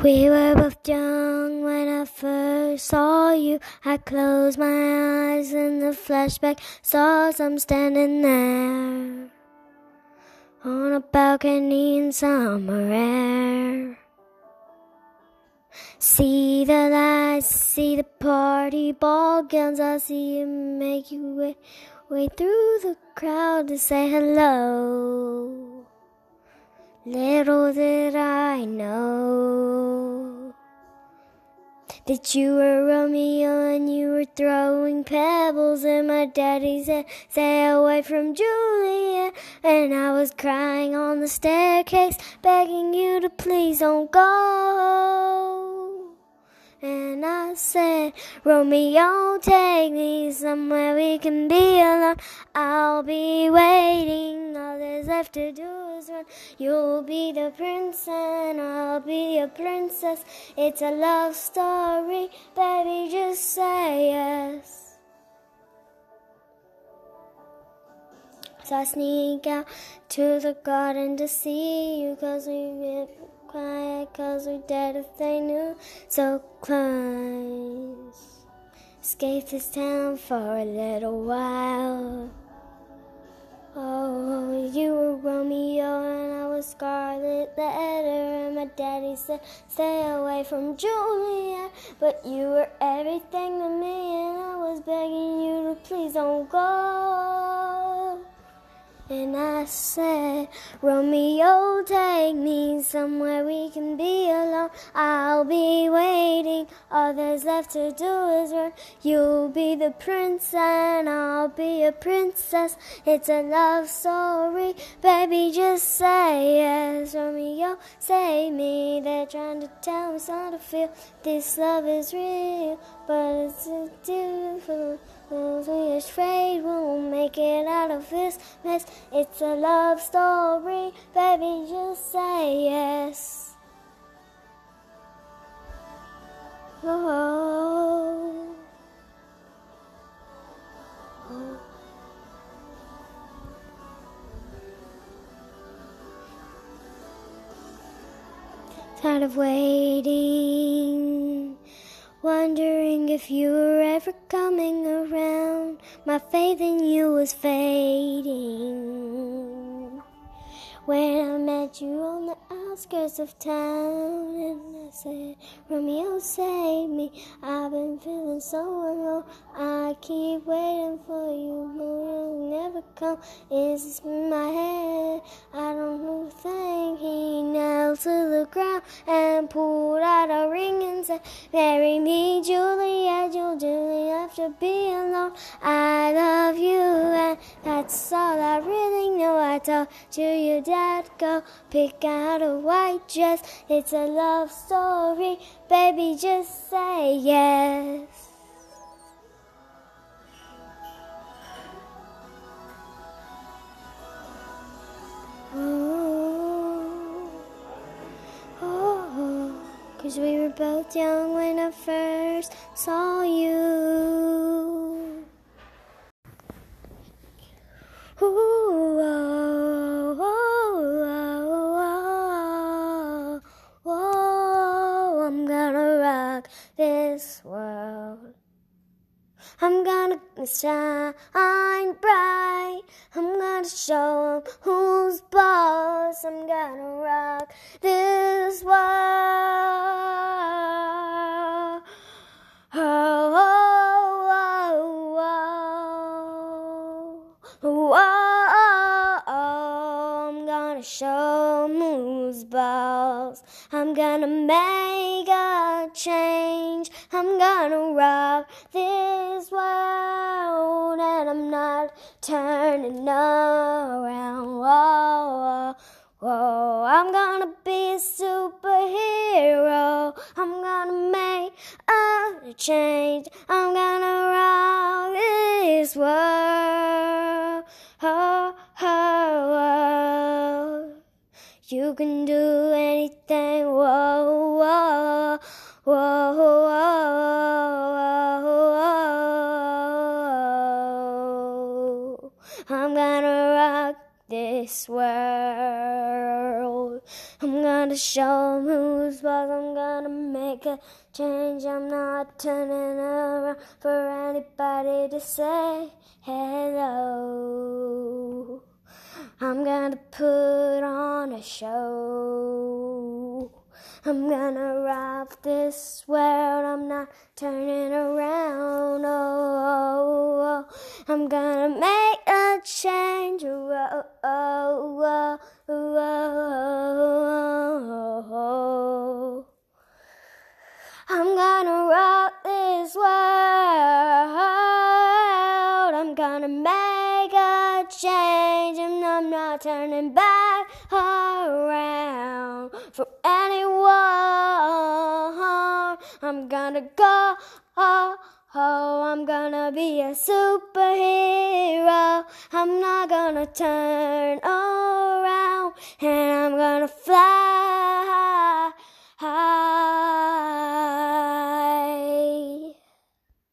We were both young when I first saw you. I closed my eyes in the flashback, saw some standing there on a balcony in summer air. See the lights, see the party ball gowns. I see you make your way, way through the crowd to say hello. Little did I know that you were Romeo and you were throwing pebbles and my daddy said, stay away from Juliet. And I was crying on the staircase, begging you to please don't go. And I said, Romeo, take me somewhere we can be alone. I'll be waiting. All there's left to do is run. You'll be the prince and I'll be a princess. It's a love story, baby, just say yes. So I sneak out to the garden to see you, cause we quiet, cause we're dead if they knew. So close. Escape this town for a little while. Oh, you were Romeo and I was Scarlet Letter, and my daddy said, Stay away from Juliet. But you were everything to me, and I was begging you to please don't go. And I said, Romeo, take me somewhere we can be alone. I'll be waiting. All there's left to do is run. You'll be the prince and I'll be a princess. It's a love story. Baby, just say yes. Romeo, save me. They're trying to tell us how to feel. This love is real, but it's so difficult. We're afraid we won't make it out of this mess. It's a love story, baby. Just say yes. Oh. Tired of waiting. Wondering if you were ever coming around. My faith in you was fading. When I met you on the outskirts of town, and I said, Romeo, save me. I've been feeling so alone. I keep waiting for you, but you'll never come. It's in my head? And pulled out a ring and said, Marry me, Juliet. You'll really have to be alone. I love you, and that's all I really know. I told you your dad go pick out a white dress. It's a love story, baby. Just say yes. Cause we were both young when I first saw you. Ooh, oh, oh, oh, oh, oh, oh I'm gonna rock this world. I'm gonna shine bright. I'm show who's boss. I'm gonna rock this world. Oh, oh, oh, oh. I'm gonna show who's boss. I'm gonna make a change. I'm gonna rock this world, and I'm not turning around. Whoa, whoa, whoa. I'm gonna be a superhero. I'm gonna make a change. I'm gonna rock this world. Oh, oh, oh. You can do anything. Whoa, whoa, whoa, whoa, gonna rock this world. I'm gonna show 'em who's boss. I'm gonna make a change. I'm not turning around for anybody to say hello. I'm gonna put on a show. I'm gonna rock this world. I'm not turning around. Oh, oh, oh. I'm gonna make change. I'm gonna rock this world. I'm gonna make a change, and I'm not turning back around for anyone. I'm gonna go. Oh, oh, I'm gonna be a superhero gonna turn around and I'm gonna fly.